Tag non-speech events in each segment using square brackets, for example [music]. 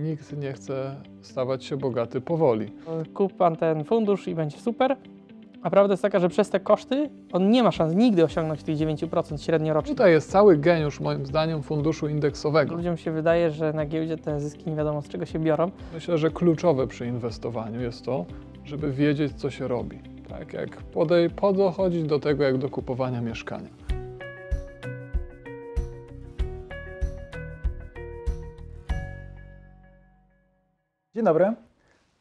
nikt nie chce stawać się bogaty powoli. Kup pan ten fundusz i będzie super. A prawda jest taka, że przez te koszty on nie ma szans nigdy osiągnąć tych 9% średniorocznie. Tutaj jest cały geniusz, moim zdaniem, funduszu indeksowego. Ludziom się wydaje, że na giełdzie te zyski nie wiadomo z czego się biorą. Myślę, że kluczowe przy inwestowaniu jest to, żeby wiedzieć, co się robi. Tak jak podej, podchodzić do tego, jak do kupowania mieszkania. Dzień dobry.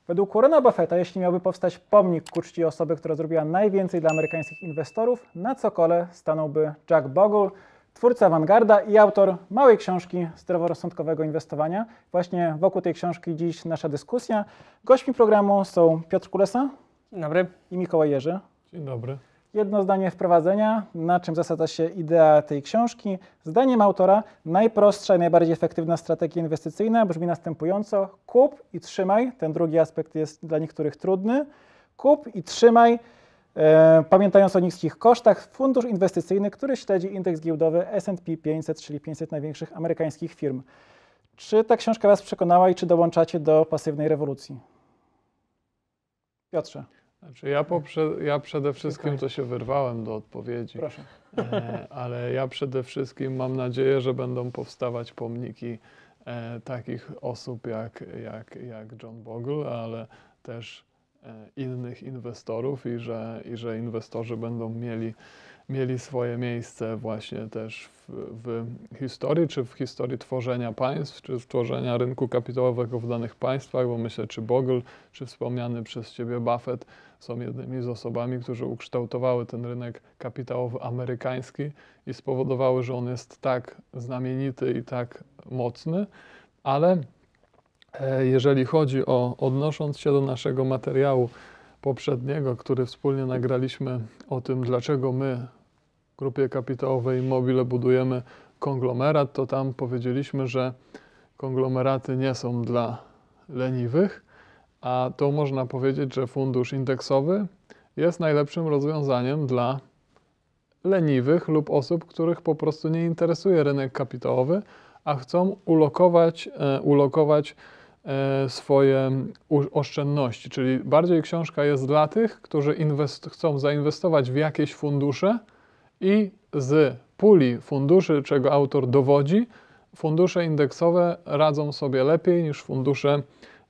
Według Warrena Buffetta, jeśli miałby powstać pomnik ku czci osoby, która zrobiła najwięcej dla amerykańskich inwestorów, na cokole stanąłby Jack Bogle, twórca awangarda i autor małej książki zdroworozsądkowego inwestowania. Właśnie wokół tej książki dziś nasza dyskusja. Gośćmi programu są Piotr Kulesa Dzień dobry. i Mikołaj Jerzy. Dzień dobry. Jedno zdanie wprowadzenia, na czym zasadza się idea tej książki. Zdaniem autora najprostsza i najbardziej efektywna strategia inwestycyjna brzmi następująco: kup i trzymaj. Ten drugi aspekt jest dla niektórych trudny. Kup i trzymaj, e, pamiętając o niskich kosztach, fundusz inwestycyjny, który śledzi indeks giełdowy S&P 500, czyli 500 największych amerykańskich firm. Czy ta książka Was przekonała i czy dołączacie do pasywnej rewolucji? Piotrze, Znaczy ja, poprze, ja przede wszystkim to się wyrwałem do odpowiedzi, proszę. e, ale ja przede wszystkim mam nadzieję, że będą powstawać pomniki e, takich osób jak, jak, jak John Bogle, ale też e, innych inwestorów i że, i że inwestorzy będą mieli, mieli swoje miejsce właśnie też w, w historii, czy w historii tworzenia państw, czy w tworzenia rynku kapitałowego w danych państwach, bo myślę, czy Bogle, czy wspomniany przez Ciebie Buffett są jednymi z osobami, którzy ukształtowały ten rynek kapitałowy amerykański i spowodowały, że on jest tak znamienity i tak mocny, ale e, jeżeli chodzi o, odnosząc się do naszego materiału poprzedniego, który wspólnie nagraliśmy o tym, dlaczego my grupie kapitałowej Immobile budujemy konglomerat, to tam powiedzieliśmy, że konglomeraty nie są dla leniwych, a to można powiedzieć, że fundusz indeksowy jest najlepszym rozwiązaniem dla leniwych lub osób, których po prostu nie interesuje rynek kapitałowy, a chcą ulokować, e, ulokować e, swoje oszczędności. Czyli bardziej książka jest dla tych, którzy chcą zainwestować w jakieś fundusze i z puli funduszy, czego autor dowodzi, fundusze indeksowe radzą sobie lepiej niż fundusze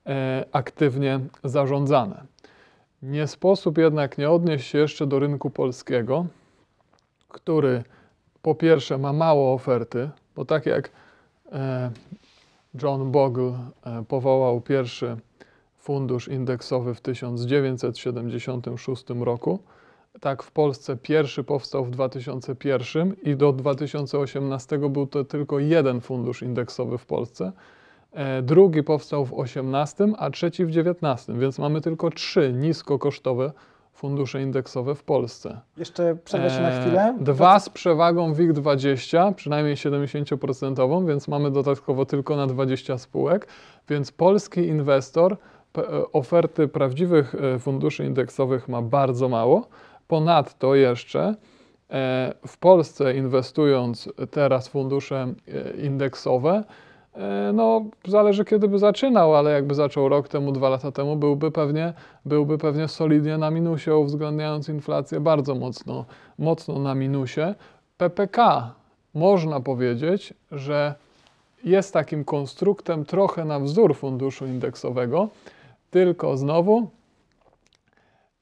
e, aktywnie zarządzane. Nie sposób jednak nie odnieść się jeszcze do rynku polskiego, który po pierwsze ma mało oferty, bo tak jak e, John Bogle e, powołał pierwszy fundusz indeksowy w 1976 roku, tak w Polsce pierwszy powstał w 2001 i do 2018 był to tylko jeden fundusz indeksowy w Polsce. E, Drugi powstał w 18, a trzeci w 19, więc mamy tylko trzy niskokosztowe fundusze indeksowe w Polsce. Jeszcze przerwę się na E, chwilę. Dwa z przewagą WIG20, przynajmniej 70%, więc mamy dodatkowo tylko na 20 spółek, więc polski inwestor e, oferty prawdziwych funduszy indeksowych ma bardzo mało. Ponadto jeszcze e, w Polsce inwestując teraz fundusze e, indeksowe, e, no zależy kiedy by zaczynał, ale jakby zaczął rok temu, dwa lata temu, byłby pewnie, byłby pewnie solidnie na minusie, uwzględniając inflację bardzo mocno, mocno na minusie. PPK można powiedzieć, że jest takim konstruktem trochę na wzór funduszu indeksowego, tylko znowu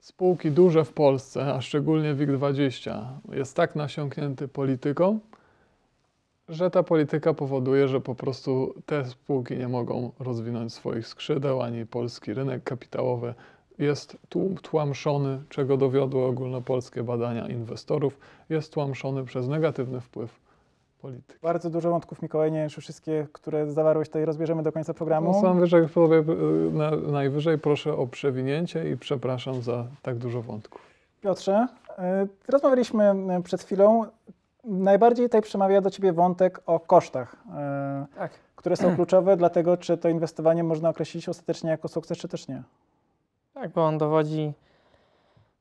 spółki duże w Polsce, a szczególnie WIG20, jest tak nasiąknięty polityką, że ta polityka powoduje, że po prostu te spółki nie mogą rozwinąć swoich skrzydeł, ani polski rynek kapitałowy jest tłamszony, czego dowiodły ogólnopolskie badania inwestorów, jest tłamszony przez negatywny wpływ polityki. Bardzo dużo wątków, Mikołaj, nie wiem, czy wszystkie, które zawarłeś tutaj rozbierzemy do końca programu. No, sam wyżej, sobie, y, na, najwyżej proszę o przewinięcie i przepraszam za tak dużo wątków. Piotrze, y, rozmawialiśmy y, przed chwilą. Najbardziej tutaj przemawia do Ciebie wątek o kosztach, y, Tak. które są kluczowe dla tego, czy to inwestowanie można określić ostatecznie jako sukces, czy też nie. Tak, bo on dowodzi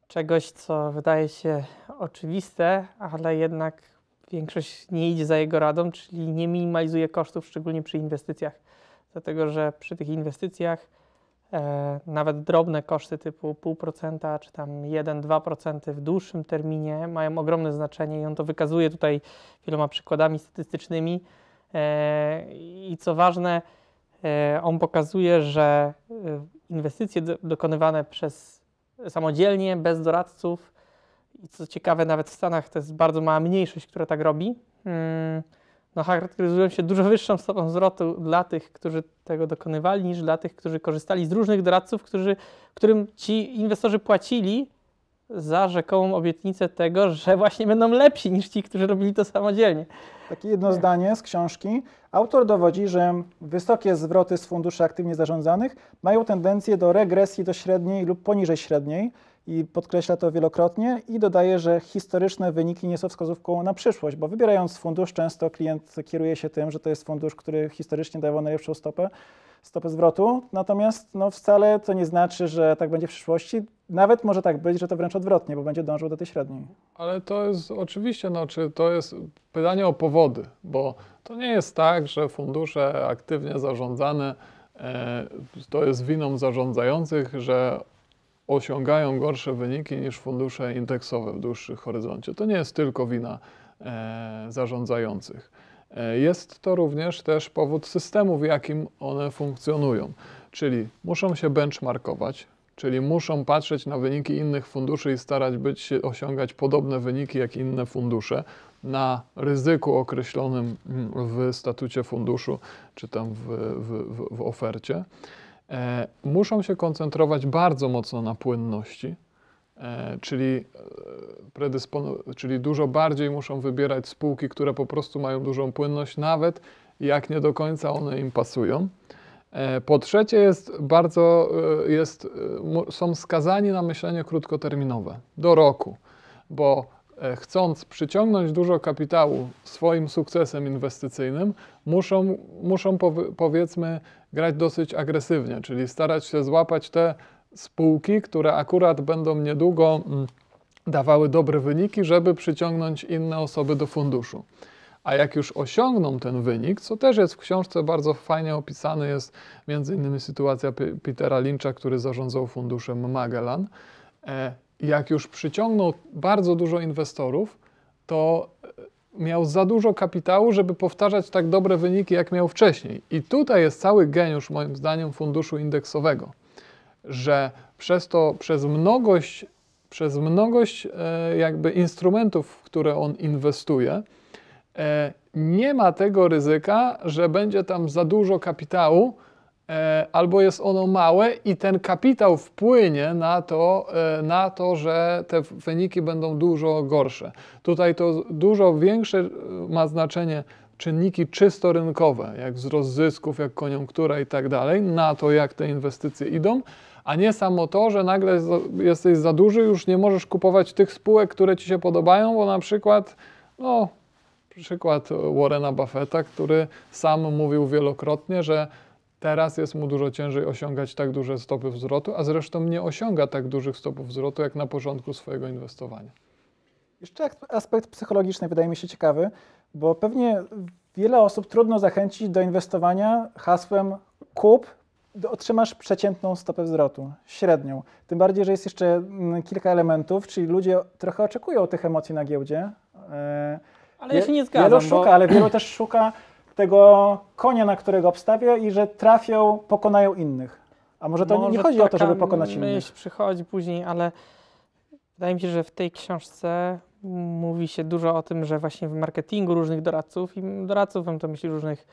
czegoś, co wydaje się oczywiste, ale jednak większość nie idzie za jego radą, czyli nie minimalizuje kosztów, szczególnie przy inwestycjach. dlatego że przy tych inwestycjach e, nawet drobne koszty typu 0,5% czy tam 1-2% w dłuższym terminie mają ogromne znaczenie i on to wykazuje tutaj wieloma przykładami statystycznymi. E, I co ważne, e, on pokazuje, że e, inwestycje do, dokonywane przez samodzielnie, bez doradców, i co ciekawe, nawet w Stanach to jest bardzo mała mniejszość, która tak robi, mm, no, charakteryzują się dużo wyższą stopą zwrotu dla tych, którzy tego dokonywali, niż dla tych, którzy korzystali z różnych doradców, którzy, którym ci inwestorzy płacili za rzekomą obietnicę tego, że właśnie będą lepsi niż ci, którzy robili to samodzielnie. Takie jedno zdanie z książki. Autor dowodzi, że wysokie zwroty z funduszy aktywnie zarządzanych mają tendencję do regresji do średniej lub poniżej średniej i podkreśla to wielokrotnie i dodaje, że historyczne wyniki nie są wskazówką na przyszłość, bo wybierając fundusz często klient kieruje się tym, że to jest fundusz, który historycznie dawał najlepszą stopę, stopę zwrotu, natomiast no, wcale to nie znaczy, że tak będzie w przyszłości. Nawet może tak być, że to wręcz odwrotnie, bo będzie dążył do tej średniej. Ale to jest oczywiście, no, czy to jest pytanie o powody, bo to nie jest tak, że fundusze aktywnie zarządzane e, to jest winą zarządzających, że osiągają gorsze wyniki niż fundusze indeksowe w dłuższym horyzoncie. To nie jest tylko wina e, zarządzających. E, jest to również też powód systemu, w jakim one funkcjonują. Czyli muszą się benchmarkować, czyli muszą patrzeć na wyniki innych funduszy i starać być się osiągać podobne wyniki jak inne fundusze na ryzyku określonym w statucie funduszu czy tam w, w, w ofercie. E, muszą się koncentrować bardzo mocno na płynności, e, czyli, e, czyli dużo bardziej muszą wybierać spółki, które po prostu mają dużą płynność, nawet jak nie do końca one im pasują. Po trzecie jest bardzo, jest, są skazani na myślenie krótkoterminowe, do roku, bo chcąc przyciągnąć dużo kapitału swoim sukcesem inwestycyjnym, muszą, muszą powiedzmy grać dosyć agresywnie, czyli starać się złapać te spółki, które akurat będą niedługo mm, dawały dobre wyniki, żeby przyciągnąć inne osoby do funduszu. A jak już osiągną ten wynik, co też jest w książce bardzo fajnie opisane, jest między innymi sytuacja Petera Lyncha, który zarządzał funduszem Magellan. E, jak już przyciągnął bardzo dużo inwestorów, to miał za dużo kapitału, żeby powtarzać tak dobre wyniki, jak miał wcześniej. I tutaj jest cały geniusz, moim zdaniem, funduszu indeksowego, że przez to, przez mnogość, przez mnogość e, jakby instrumentów, w które on inwestuje, e, nie ma tego ryzyka, że będzie tam za dużo kapitału, E, albo jest ono małe i ten kapitał wpłynie na to, e, na to, że te wyniki będą dużo gorsze. Tutaj to dużo większe e, ma znaczenie czynniki czysto rynkowe, jak wzrost zysków, jak koniunktura i tak dalej, na to, jak te inwestycje idą, a nie samo to, że nagle jesteś za duży, już nie możesz kupować tych spółek, które ci się podobają, bo na przykład, no, przykład Warrena Buffetta, który sam mówił wielokrotnie, że Teraz jest mu dużo ciężej osiągać tak duże stopy wzrostu, a zresztą nie osiąga tak dużych stopów wzrostu jak na początku swojego inwestowania. Jeszcze aspekt psychologiczny wydaje mi się ciekawy, bo pewnie wiele osób trudno zachęcić do inwestowania hasłem kup, otrzymasz przeciętną stopę wzrostu, średnią. Tym bardziej, że jest jeszcze mm, kilka elementów, czyli ludzie trochę oczekują tych emocji na giełdzie. Ale ja się nie zgadzam. Wielu szuka, bo... ale wielu też szuka tego konia, na którego obstawia i że trafią, pokonają innych. A może to może nie chodzi o to, żeby pokonać innych? myśl przychodzi później, ale wydaje mi się, że w tej książce mówi się dużo o tym, że właśnie w marketingu różnych doradców i doradców, mam to myśli różnych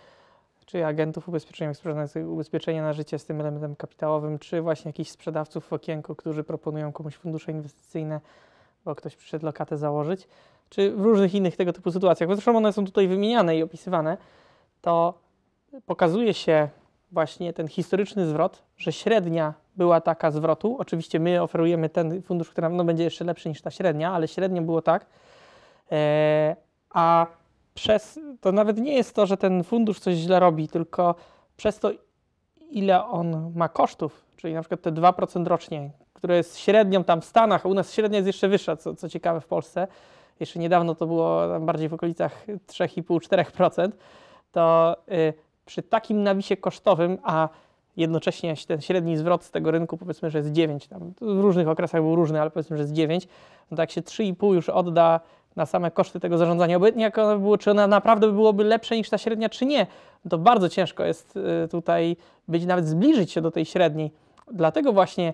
czy agentów ubezpieczeniowych sprzedających ubezpieczenia na życie z tym elementem kapitałowym, czy właśnie jakichś sprzedawców w okienku, którzy proponują komuś fundusze inwestycyjne, bo ktoś przyszedł lokatę założyć, czy w różnych innych tego typu sytuacjach. Zresztą one są tutaj wymieniane i opisywane to pokazuje się właśnie ten historyczny zwrot, że średnia była taka zwrotu. Oczywiście my oferujemy ten fundusz, który no, będzie jeszcze lepszy niż ta średnia, ale średnio było tak. E, a przez to nawet nie jest to, że ten fundusz coś źle robi, tylko przez to, ile on ma kosztów, czyli na przykład te 2% rocznie, które jest średnią tam w Stanach, a u nas średnia jest jeszcze wyższa, co, co ciekawe w Polsce. Jeszcze niedawno to było bardziej w okolicach 3,5-4%, to y, przy takim nawisie kosztowym, a jednocześnie ten średni zwrot z tego rynku powiedzmy, że jest 9, tam w różnych okresach był różny, ale powiedzmy, że jest 9, no tak się 3,5 już odda na same koszty tego zarządzania, obojętnie jak ono by było, czy ona naprawdę byłoby lepsze niż ta średnia, czy nie, to bardzo ciężko jest y, tutaj być, nawet zbliżyć się do tej średniej. Dlatego właśnie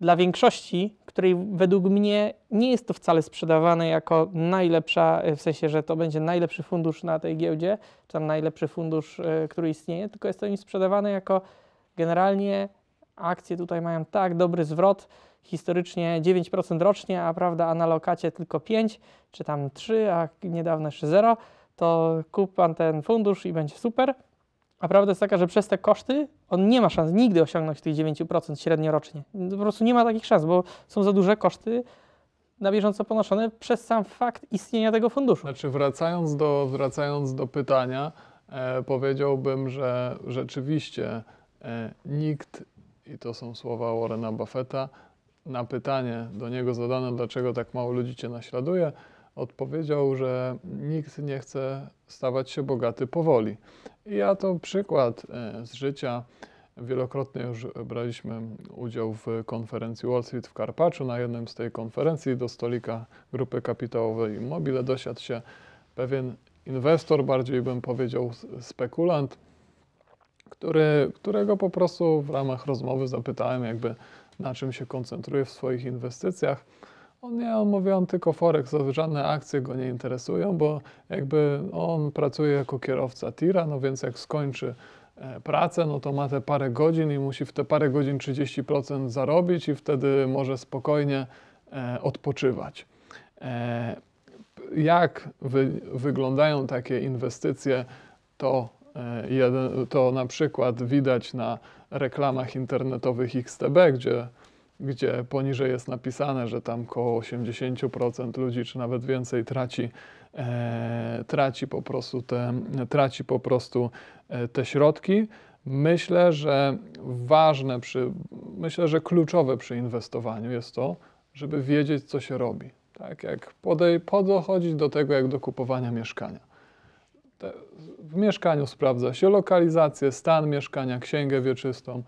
dla większości, której według mnie nie jest to wcale sprzedawane jako najlepsza, w sensie, że to będzie najlepszy fundusz na tej giełdzie, czy tam najlepszy fundusz, y, który istnieje, tylko jest to im sprzedawane jako generalnie akcje tutaj mają tak dobry zwrot, historycznie 9% rocznie, a prawda, a na lokacie tylko 5, czy tam 3, a niedawno jeszcze 0, to kup pan ten fundusz i będzie super. A prawda jest taka, że przez te koszty on nie ma szans nigdy osiągnąć tych 9% średnio rocznie. Po prostu nie ma takich szans, bo są za duże koszty na bieżąco ponoszone przez sam fakt istnienia tego funduszu. Znaczy, wracając do, wracając do pytania, e, powiedziałbym, że rzeczywiście e, nikt, i to są słowa Warrena Buffetta, na pytanie do niego zadane, dlaczego tak mało ludzi cię naśladuje, odpowiedział, że nikt nie chce stawać się bogaty powoli. I ja to przykład e, z życia. Wielokrotnie już braliśmy udział w konferencji Wall Street w Karpaczu. Na jednym z tej konferencji do stolika grupy kapitałowej Mobile dosiadł się pewien inwestor, bardziej bym powiedział spekulant, który, którego po prostu w ramach rozmowy zapytałem, jakby na czym się koncentruje w swoich inwestycjach. On nie, on mówi, on tylko Forex, żadne akcje go nie interesują, bo jakby on pracuje jako kierowca tira, no więc jak skończy e, pracę, no to ma te parę godzin i musi w te parę godzin 30% zarobić i wtedy może spokojnie e, odpoczywać. E, jak wy, wyglądają takie inwestycje, to, to na przykład widać na reklamach internetowych XTB, gdzie, gdzie poniżej jest napisane, że tam około 80% ludzi, czy nawet więcej traci, e, traci po prostu te, traci po prostu e, te środki. Myślę, że ważne przy, myślę, że kluczowe przy inwestowaniu jest to, żeby wiedzieć, co się robi. Tak jak podej, podchodzić do tego, jak do kupowania mieszkania. Te, w mieszkaniu sprawdza się lokalizację, stan mieszkania, księgę wieczystą.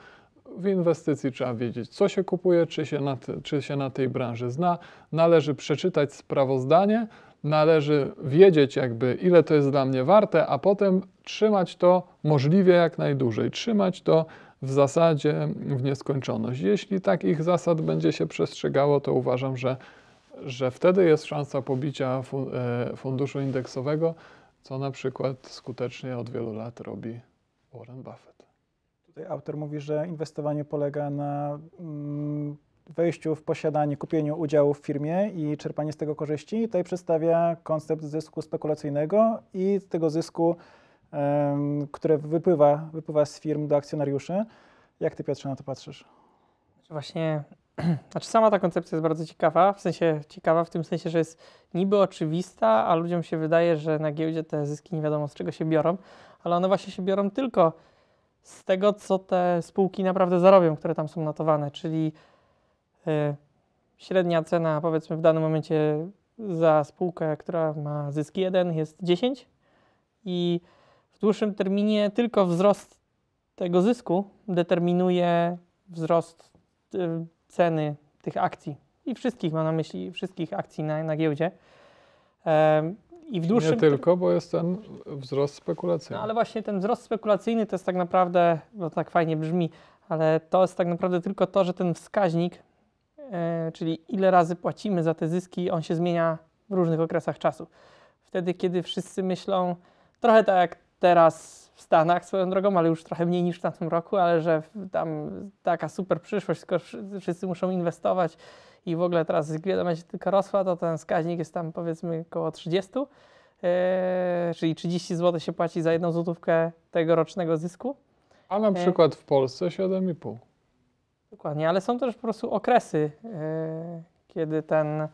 W inwestycji trzeba wiedzieć, co się kupuje, czy się na, czy się na tej branży zna. Należy przeczytać sprawozdanie, należy wiedzieć, jakby ile to jest dla mnie warte, a potem trzymać to możliwie jak najdłużej. Trzymać to w zasadzie w nieskończoność. Jeśli takich zasad będzie się przestrzegało, to uważam, że, że wtedy jest szansa pobicia e, funduszu indeksowego co na przykład skutecznie od wielu lat robi Warren Buffett. Tutaj autor mówi, że inwestowanie polega na mm, wejściu w posiadanie, kupieniu udziału w firmie i czerpanie z tego korzyści. Tutaj przedstawia koncept zysku spekulacyjnego i tego zysku, które wypływa, wypływa z firm do akcjonariuszy. Jak ty, Piotrze, na to patrzysz? Właśnie [clears throat] Znaczy sama ta koncepcja jest bardzo ciekawa, w sensie ciekawa w tym sensie, że jest niby oczywista, a ludziom się wydaje, że na giełdzie te zyski nie wiadomo z czego się biorą, ale one właśnie się biorą tylko z tego, co te spółki naprawdę zarobią, które tam są notowane, czyli y, średnia cena powiedzmy w danym momencie za spółkę, która ma zysk 1 jest 10 i w dłuższym terminie tylko wzrost tego zysku determinuje wzrost y, ceny tych akcji i wszystkich, mam na myśli wszystkich akcji na, na giełdzie. I w dłuższym... Nie tylko, bo jest ten wzrost spekulacyjny. No, ale właśnie ten wzrost spekulacyjny to jest tak naprawdę, bo tak fajnie brzmi, ale to jest tak naprawdę tylko to, że ten wskaźnik, e, czyli ile razy płacimy za te zyski, on się zmienia w różnych okresach czasu. Wtedy, kiedy wszyscy myślą, trochę tak jak teraz w Stanach swoją drogą, ale już trochę mniej niż w tamtym roku, ale że tam taka super przyszłość, skoro wszyscy muszą inwestować i w ogóle teraz giełda będzie tylko rosła, to ten wskaźnik jest tam powiedzmy około 30, yy, czyli 30 zł się płaci za jedną złotówkę tegorocznego zysku. A na e, przykład w Polsce 7,5. Dokładnie, ale są też po prostu okresy, yy, kiedy ten,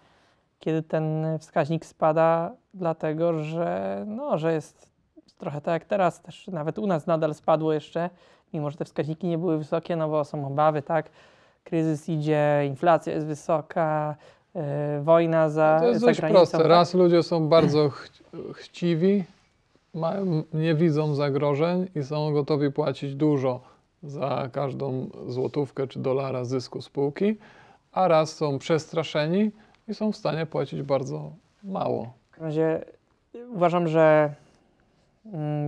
kiedy ten wskaźnik spada, dlatego że, no, że jest trochę tak jak teraz, też nawet u nas nadal spadło jeszcze, mimo że te wskaźniki nie były wysokie, no bo są obawy, tak? Kryzys idzie, inflacja jest wysoka, yy, wojna za To jest za dość granicą. proste. Tak? Raz ludzie są bardzo [clears throat] ch chciwi mają, nie widzą zagrożeń i są gotowi płacić dużo za każdą złotówkę czy dolara zysku spółki, a raz są przestraszeni i są w stanie płacić bardzo mało. W razie uważam, że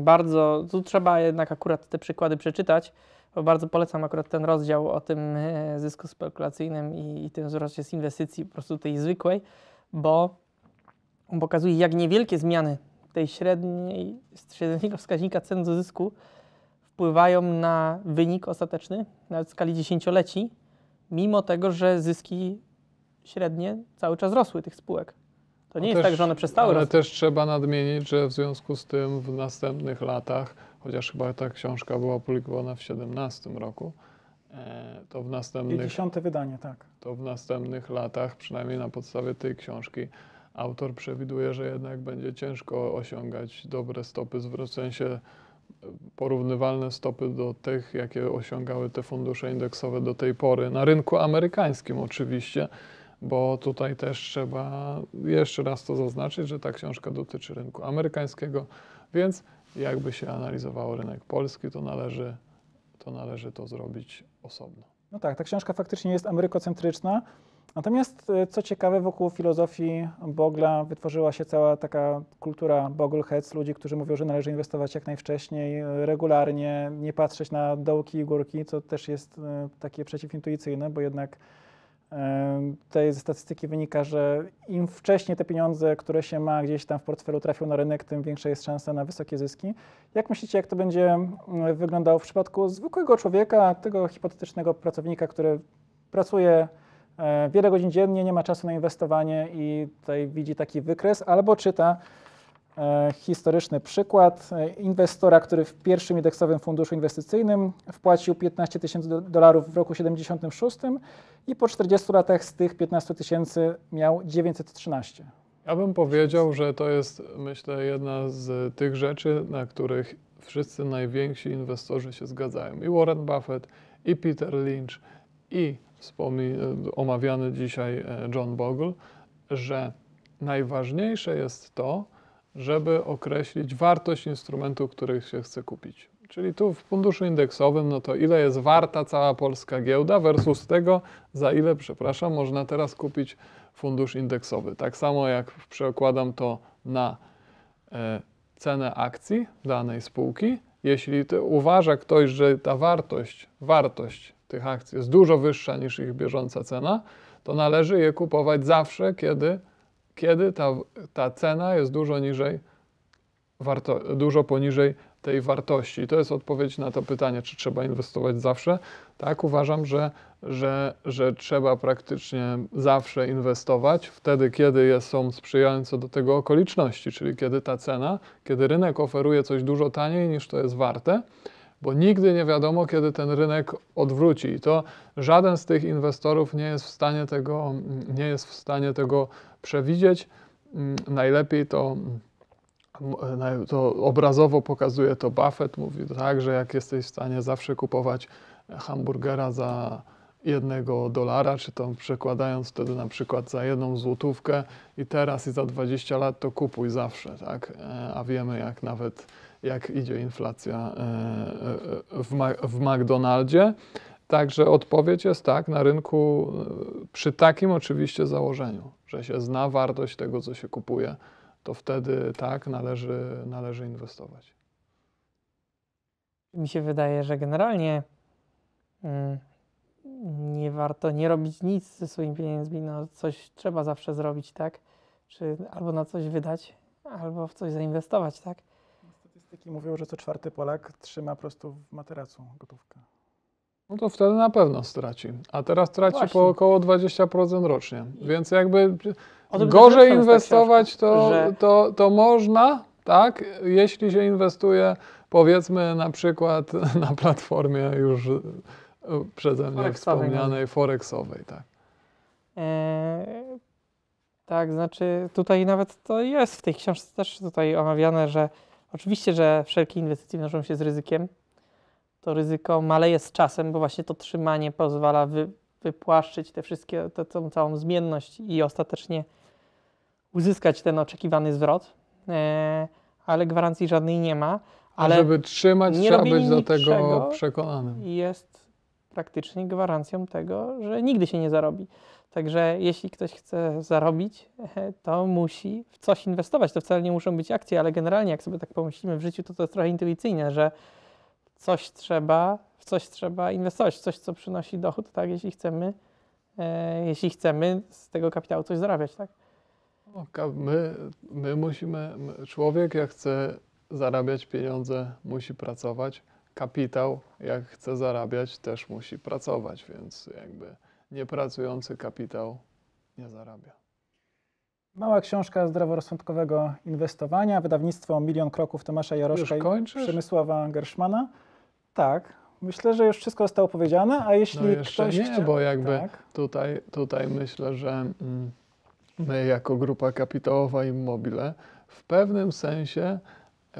bardzo, tu trzeba jednak akurat te przykłady przeczytać, bo bardzo polecam akurat ten rozdział o tym e, zysku spekulacyjnym i, i tym wzroście z inwestycji po prostu tej zwykłej, bo on pokazuje, jak niewielkie zmiany tej średniej, średniego wskaźnika cen do zysku wpływają na wynik ostateczny, nawet w skali dziesięcioleci, mimo tego, że zyski średnie cały czas rosły tych spółek. To nie No jest też- tak, że one przestały Ale też trzeba nadmienić, że w związku z tym w następnych latach, chociaż chyba ta książka była opublikowana w 2017 roku, e, to w następnych 50. wydanie, tak. to w następnych latach, przynajmniej na podstawie tej książki, autor przewiduje, że jednak będzie ciężko osiągać dobre stopy w sensie e, porównywalne stopy do tych, jakie osiągały te fundusze indeksowe do tej pory, na rynku amerykańskim oczywiście, bo tutaj też trzeba jeszcze raz to zaznaczyć, że ta książka dotyczy rynku amerykańskiego, więc jakby się analizowało rynek polski, to należy to, należy to zrobić osobno. No tak, ta książka faktycznie jest amerykocentryczna. Natomiast e, co ciekawe, wokół filozofii Bogla wytworzyła się cała taka kultura Bogleheads, ludzi, którzy mówią, że należy inwestować jak najwcześniej, e, regularnie, nie patrzeć na dołki i górki, co też jest e, takie przeciwintuicyjne, bo jednak ze statystyki wynika, że im wcześniej te pieniądze, które się ma gdzieś tam w portfelu trafią na rynek, tym większa jest szansa na wysokie zyski. Jak myślicie, jak to będzie wyglądało w przypadku zwykłego człowieka, tego hipotetycznego pracownika, który pracuje e, wiele godzin dziennie, nie ma czasu na inwestowanie i tutaj widzi taki wykres, albo czyta historyczny przykład e, inwestora, który w pierwszym indeksowym funduszu inwestycyjnym wpłacił 15 tysięcy do- dolarów w roku 76 i po 40 latach z tych 15 tysięcy miał 913. Ja bym powiedział, że to jest, myślę, jedna z tych rzeczy, na których wszyscy najwięksi inwestorzy się zgadzają. I Warren Buffett, i Peter Lynch, i wspomni- omawiany dzisiaj e, John Bogle, że najważniejsze jest to, żeby określić wartość instrumentu, który się chce kupić. Czyli tu w funduszu indeksowym, no to ile jest warta cała polska giełda versus tego, za ile, przepraszam, można teraz kupić fundusz indeksowy. Tak samo jak przekładam to na e, cenę akcji danej spółki. Jeśli uważa ktoś, że ta wartość, wartość tych akcji jest dużo wyższa niż ich bieżąca cena, to należy je kupować zawsze, kiedy, kiedy ta, ta cena jest dużo niżej, warto, dużo poniżej tej wartości. To jest odpowiedź na to pytanie, czy trzeba inwestować zawsze. Tak, uważam, że, że, że trzeba praktycznie zawsze inwestować wtedy, kiedy są sprzyjające do tego okoliczności, czyli kiedy ta cena, kiedy rynek oferuje coś dużo taniej niż to jest warte, bo nigdy nie wiadomo, kiedy ten rynek odwróci. I to żaden z tych inwestorów nie jest w stanie tego, nie jest w stanie tego przewidzieć. Mm, Najlepiej to M- na- To obrazowo pokazuje to Buffett. Mówi tak, że jak jesteś w stanie zawsze kupować hamburgera za jednego dolara, czy to przekładając wtedy na przykład za jedną złotówkę i teraz i za 20 lat to kupuj zawsze, tak? E, A wiemy jak nawet jak idzie inflacja e, e, w, McDonaldzie. Także odpowiedź jest tak, na rynku e, przy takim oczywiście założeniu, że się zna wartość tego, co się kupuje, to wtedy tak należy, należy inwestować. Mi się wydaje, że generalnie mm, nie warto nie robić nic ze swoimi pieniędzmi. No, coś trzeba zawsze zrobić, tak? Czy albo na coś wydać, albo w coś zainwestować, tak? Statystyki mówią, że co czwarty Polak trzyma po prostu w materacu gotówkę. No to wtedy na pewno straci. A teraz traci Właśnie. po około 20% rocznie. Więc jakby gorzej napisana jest ta inwestować to, to, to można, tak? Jeśli się inwestuje powiedzmy na przykład [laughs] na platformie już e, przeze mnie Forexowej wspomnianej Forexowej, tak. Eee, tak, znaczy tutaj nawet to jest w tej książce też tutaj omawiane, że oczywiście, że wszelkie inwestycje wiążą się z ryzykiem. To ryzyko maleje z czasem, bo właśnie to trzymanie pozwala wy, wypłaszczyć te wszystkie, tę tą całą zmienność i ostatecznie uzyskać ten oczekiwany zwrot. Eee, ale gwarancji żadnej nie ma. Ale Ale żeby trzymać, nie trzeba być do tego przekonanym. jest praktycznie gwarancją tego, że nigdy się nie zarobi. Także jeśli ktoś chce zarobić, [laughs] to musi w coś inwestować. To wcale nie muszą być akcje, ale generalnie, jak sobie tak pomyślimy w życiu, to to jest trochę intuicyjne, że coś trzeba, w coś trzeba inwestować, w coś, co przynosi dochód, tak, jeśli chcemy, e, jeśli chcemy z tego kapitału coś zarabiać, tak. My, my musimy, my- człowiek jak chce zarabiać pieniądze, musi pracować. Kapitał, jak chce zarabiać, też musi pracować, więc jakby niepracujący kapitał nie zarabia. Mała książka zdroworozsądkowego inwestowania, wydawnictwo Milion Kroków Tomasza Jaroszka i? Przemysława Gerszmana. Tak, myślę, że już wszystko zostało powiedziane, a jeśli No jeszcze ktoś nie, chcia... bo jakby Tak. tutaj, tutaj myślę, że mm, my jako grupa kapitałowa Immobile w pewnym sensie,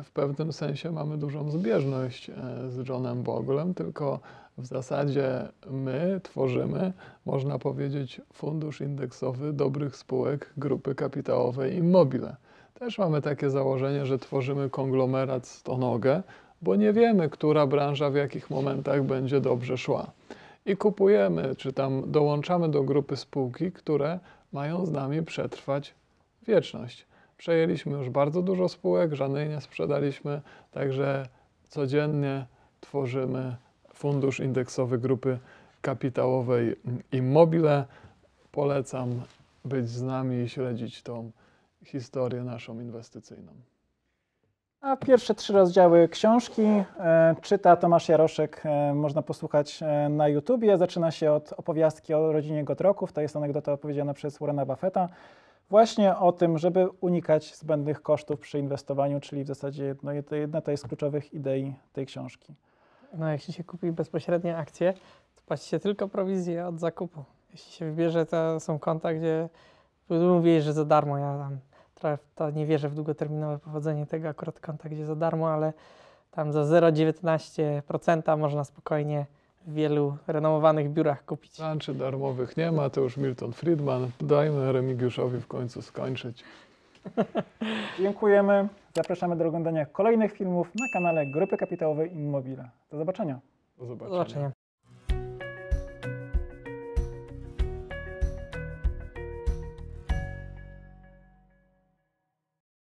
w pewnym sensie mamy dużą zbieżność e, z Johnem Boglem, tylko w zasadzie my tworzymy, można powiedzieć, fundusz indeksowy dobrych spółek grupy kapitałowej Immobile. Też mamy takie założenie, że tworzymy konglomerat stonogę, bo nie wiemy, która branża w jakich momentach będzie dobrze szła i kupujemy, czy tam dołączamy do grupy spółki, które mają z nami przetrwać wieczność. Przejęliśmy już bardzo dużo spółek, żadnej nie sprzedaliśmy, także codziennie tworzymy fundusz indeksowy grupy kapitałowej Immobile. Polecam być z nami i śledzić tą historię naszą inwestycyjną. A pierwsze trzy rozdziały książki e, czyta Tomasz Jaroszek, e, można posłuchać e, na YouTubie. Zaczyna się od opowiastki o rodzinie Godroków. To jest anegdota opowiedziana przez Warrena Buffetta. Właśnie o tym, żeby unikać zbędnych kosztów przy inwestowaniu, czyli w zasadzie no, jedna to jest z kluczowych idei tej książki. No, jeśli się kupi bezpośrednie akcje, to płaci się tylko prowizję od zakupu. Jeśli się wybierze, to są konta, gdzie mówiłeś, że za darmo. Ja tam to nie wierzę w długoterminowe powodzenie tego akurat konta, gdzie za darmo, ale tam za 0,19% można spokojnie w wielu renomowanych biurach kupić. Lunchy darmowych nie ma, to już Milton Friedman. Dajmy Remigiuszowi w końcu skończyć. [laughs] Dziękujemy. Zapraszamy do oglądania kolejnych filmów na kanale Grupy Kapitałowej Immobile. Do zobaczenia. Do Do zobaczenia. zobaczenia.